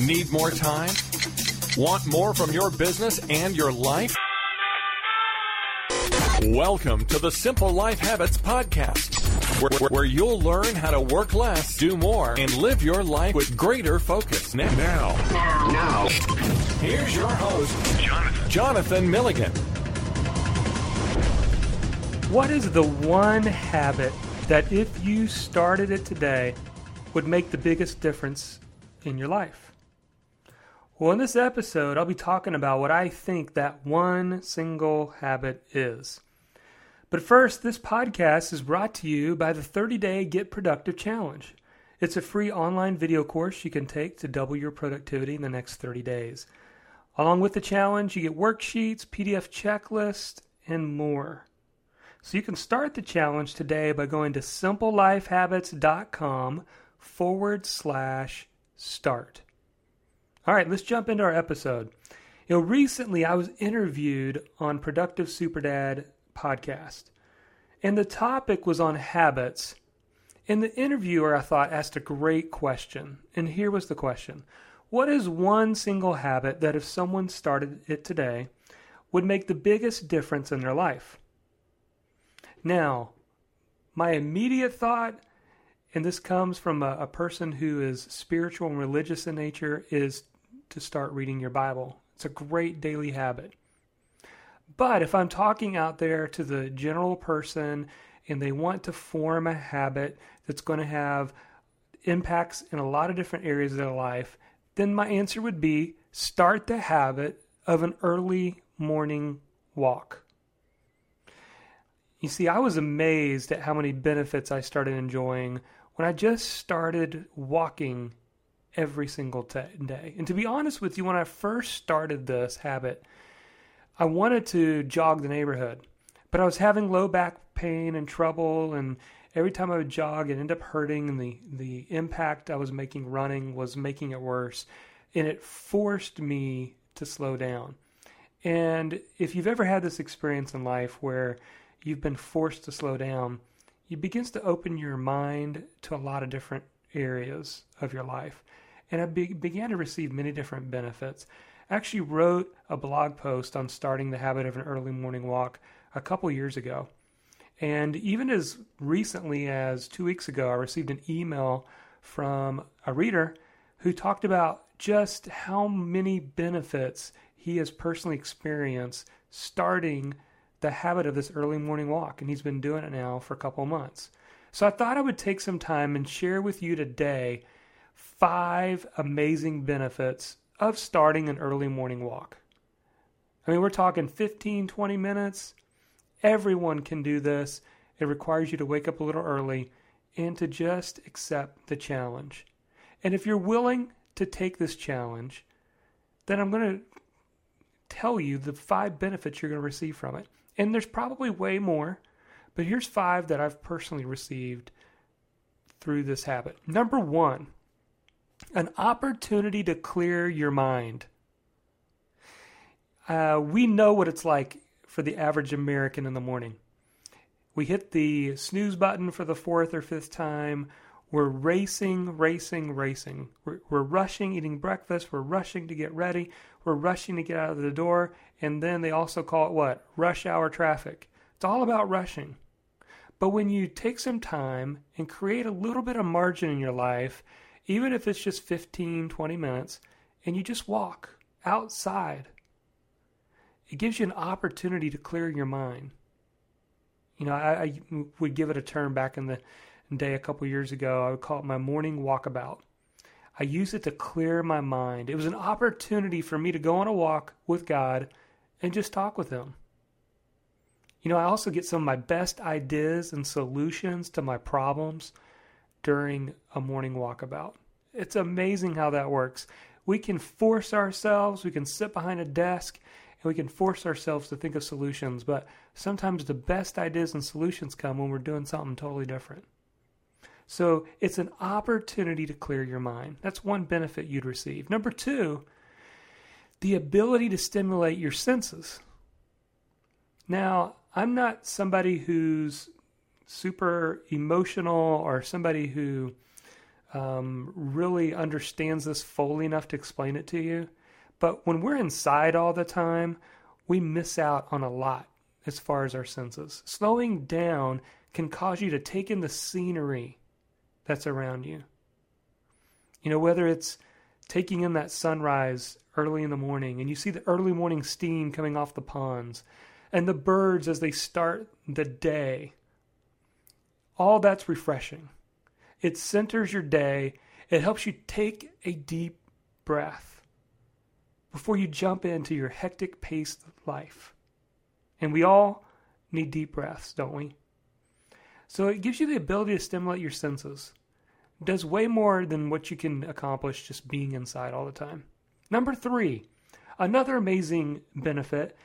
Need more time? Want more from your business and your life? Welcome to the Simple Life Habits Podcast, where, where, where, you'll learn how to work less, do more, and live your life with greater focus. Now, now, now. here's your host, Jonathan, Jonathan Milligan. What is the one habit that if you started it today would make the biggest difference in your life? Well, in this episode, I'll be talking about what I think that one single habit is. But first, this podcast is brought to you by the 30 Day Get Productive Challenge. It's a free online video course you can take to double your productivity in the next 30 days. Along with the challenge, you get worksheets, PDF checklists, and more. So you can start the challenge today by going to simplelifehabits.com forward slash start. All right, let's jump into our episode. You know, recently I was interviewed on Productive Super Dad podcast, and the topic was on habits. And the interviewer, I thought, asked a great question. And here was the question What is one single habit that if someone started it today would make the biggest difference in their life? Now, my immediate thought, and this comes from a, a, person who is spiritual and religious in nature, is to start reading your Bible. It's a great daily habit. But if I'm talking out there to the general person and they want to form a habit that's going to have impacts in a lot of different areas of their life, then my answer would be start the habit of an early morning walk. You see, I was amazed at how many benefits I started enjoying when I just started walking every single day. And to be honest with you, when I first started this habit, I wanted to jog the neighborhood, but I was having low back pain and trouble, and every time I would jog, it ended up hurting, and the, the impact I was making running was making it worse, and it forced me to slow down. And if you've ever had this experience in life where you've been forced to slow down, it begins to open your mind to a lot of different areas of your life. And I be- began to receive many different benefits. I actually wrote a blog post on starting the habit of an early morning walk a couple years ago. And even as recently as two weeks ago, I received an email from a reader who talked about just how many benefits he has personally experienced starting the habit of this early morning walk, and he's been doing it now for a couple months. So I thought I would take some time and share with you today five amazing benefits of starting an early morning walk. I mean, we're talking 15, 20 minutes. Everyone can do this. It requires you to wake up a little early and to just accept the challenge. And if you're willing to take this challenge, then I'm going to tell you the five benefits you're going to receive from it. And there's probably way more, but here's five that I've personally received through this habit. Number one, an opportunity to clear your mind. Uh, we know what it's like for the average American in the morning. We hit the snooze button for the fourth or fifth time. We're racing, racing, racing. We're, we're, rushing, eating breakfast. We're rushing to get ready. We're rushing to get out of the door. And then they also call it what? Rush hour traffic. It's all about rushing. But when you take some time and create a little bit of margin in your life, even if it's just 15, 20 minutes, and you just walk outside, it gives you an opportunity to clear your mind. You know, I, I would give it a term back in the day a couple years ago. I would call it my morning walkabout. I use it to clear my mind. It was an opportunity for me to go on a walk with God and just talk with Him. You know, I also get some of my best ideas and solutions to my problems during a morning walkabout. It's amazing how that works. We can force ourselves, we can sit behind a desk, and we can force ourselves to think of solutions, but sometimes the best ideas and solutions come when we're doing something totally different. So it's an opportunity to clear your mind. That's one benefit you'd receive. Number two, the ability to stimulate your senses. Now, I'm not somebody who's super emotional or somebody who um, really understands this fully enough to explain it to you. But when we're inside all the time, we miss out on a lot as far as our senses. Slowing down can cause you to take in the scenery that's around you. You know, whether it's taking in that sunrise early in the morning and you see the early morning steam coming off the ponds and the birds as they start the day, all that's refreshing. It centers your day, it helps you take a deep breath before you jump into your hectic paced life. And we all need deep breaths, don't we? So it gives you the ability to stimulate your senses. It does way more than what you can accomplish just being inside all the time. Number three, another amazing benefit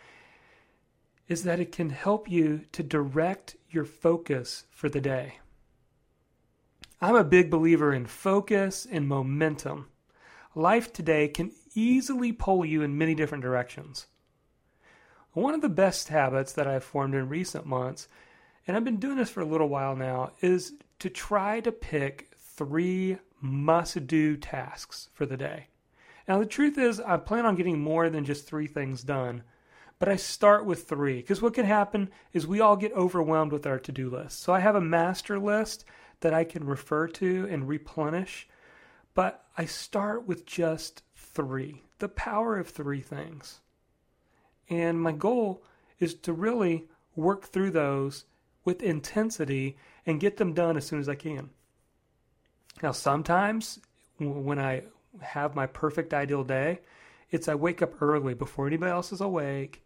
is that it can help you to direct your focus for the day. I'm a big believer in focus and momentum. Life today can easily pull you in many different directions. One of the best habits that I've formed in recent months, and I've been doing this for a little while now, is to try to pick three must do tasks for the day. Now, the truth is, I plan on getting more than just three things done, but I start with three because what can happen is we all get overwhelmed with our to do list. So I have a master list that I can refer to and replenish, but I start with just three the power of three things. And my goal is to really work through those with intensity and get them done as soon as I can. Now, sometimes when I have my perfect ideal day, it's I wake up early before anybody else is awake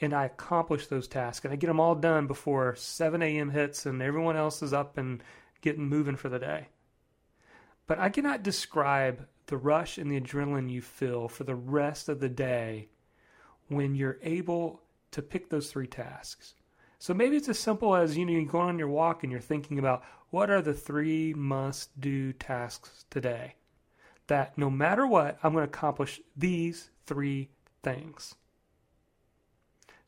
and I accomplish those tasks and I get them all done before 7 a.m. hits and everyone else is up and getting moving for the day. But I cannot describe the rush and the adrenaline you feel for the rest of the day when you're able to pick those three tasks. So maybe it's as simple as you know you're going on your walk and you're thinking about what are the three must do tasks today that no matter what I'm going to accomplish these three things.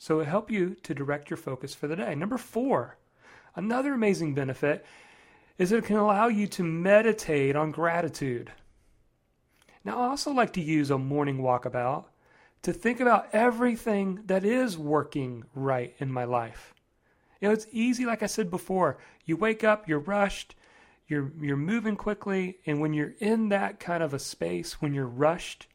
So it help you to direct your focus for the day. Number 4. Another amazing benefit is it can allow you to meditate on gratitude. Now, I also like to use a morning walkabout to think about everything that is working right in my life. You know, it's easy, like I said before. You wake up, you're rushed, you're you're moving quickly, and when you're in that kind of a space, when you're rushed,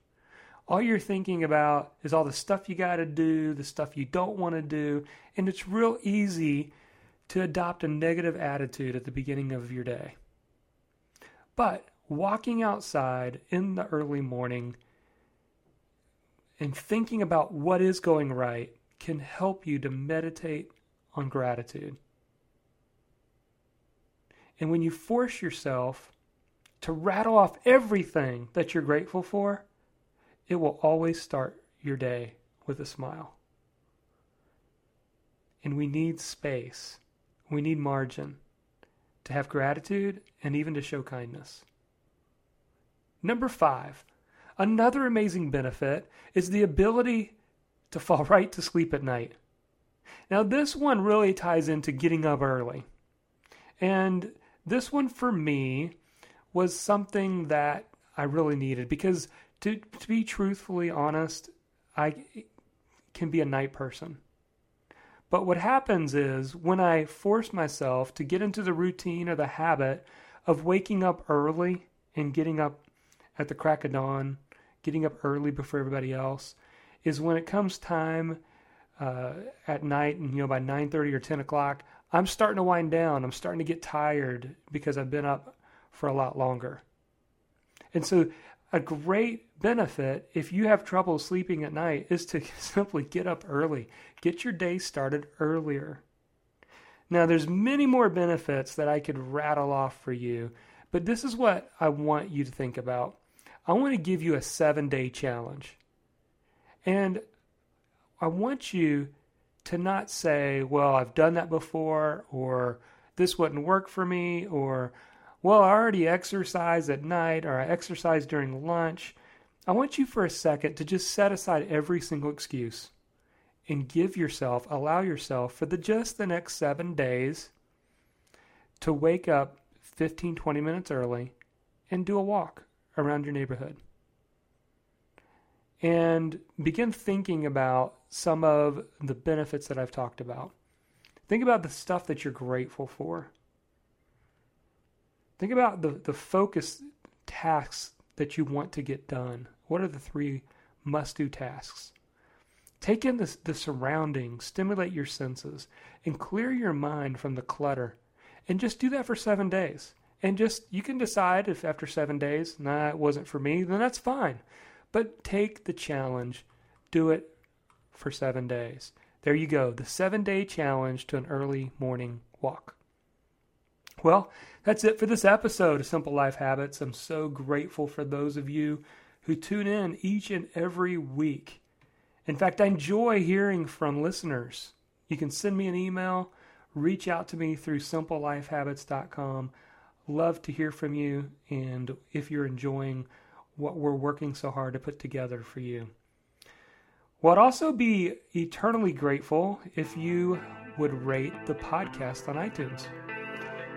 all you're thinking about is all the stuff you got to do, the stuff you don't want to do, and it's real easy to adopt a negative attitude at the beginning of your day. But walking outside in the early morning and thinking about what is going right can help you to meditate on gratitude. And when you force yourself to rattle off everything that you're grateful for, it will always start your day with a smile. And we need space, we need margin to have gratitude and even to show kindness. Number five, Another amazing benefit is the ability to fall right to sleep at night. Now, this one really ties into getting up early. And this one for me was something that I really needed because, to, to be truthfully honest, I can be a night person. But what happens is when I force myself to get into the routine or the habit of waking up early and getting up at the crack of dawn getting up early before everybody else, is when it comes time uh, at night, and you know by 9:30 or 10 o'clock, I'm starting to wind down. I'm starting to get tired because I've been up for a lot longer. And so, a great benefit if you have trouble sleeping at night is to simply get up early. Get your day started earlier. Now, there's many more benefits that I could rattle off for you, but this is what I want you to think about. I want to give you a seven day challenge. And I want you to not say, well, I've done that before, or this wouldn't work for me, or, well, I already exercise at night, or I exercise during lunch. I want you for a second to just set aside every single excuse and give yourself, allow yourself for the just the next seven days to wake up 15, 20 minutes early and do a walk around your neighborhood. And begin thinking about some of the benefits that I've talked about. Think about the stuff that you're grateful for. Think about the, the focus tasks that you want to get done. What are the three must do tasks? Take in the, the surroundings, stimulate your senses, and clear your mind from the clutter. And just do that for seven days. And just, you can decide if after seven days, nah, it wasn't for me, then that's fine. But take the challenge, do it for seven days. There you go, the seven day challenge to an early morning walk. Well, that's it for this episode of Simple Life Habits. I'm so grateful for those of you who tune in each and every week. In fact, I enjoy hearing from listeners. You can send me an email, reach out to me through simplelifehabits.com. Love to hear from you and if you're enjoying what we're working so hard to put together for you. Well, I'd also be eternally grateful if you would rate the podcast on iTunes.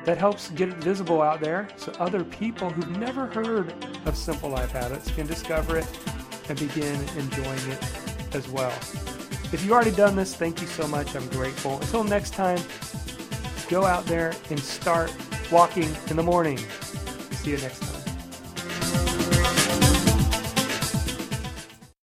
That helps get it visible out there so other people who've never heard of Simple Life Habits can discover it and begin enjoying it as well. If you've already done this, thank you so much. I'm grateful. Until next time, go out there and start walking in the morning. See you next time.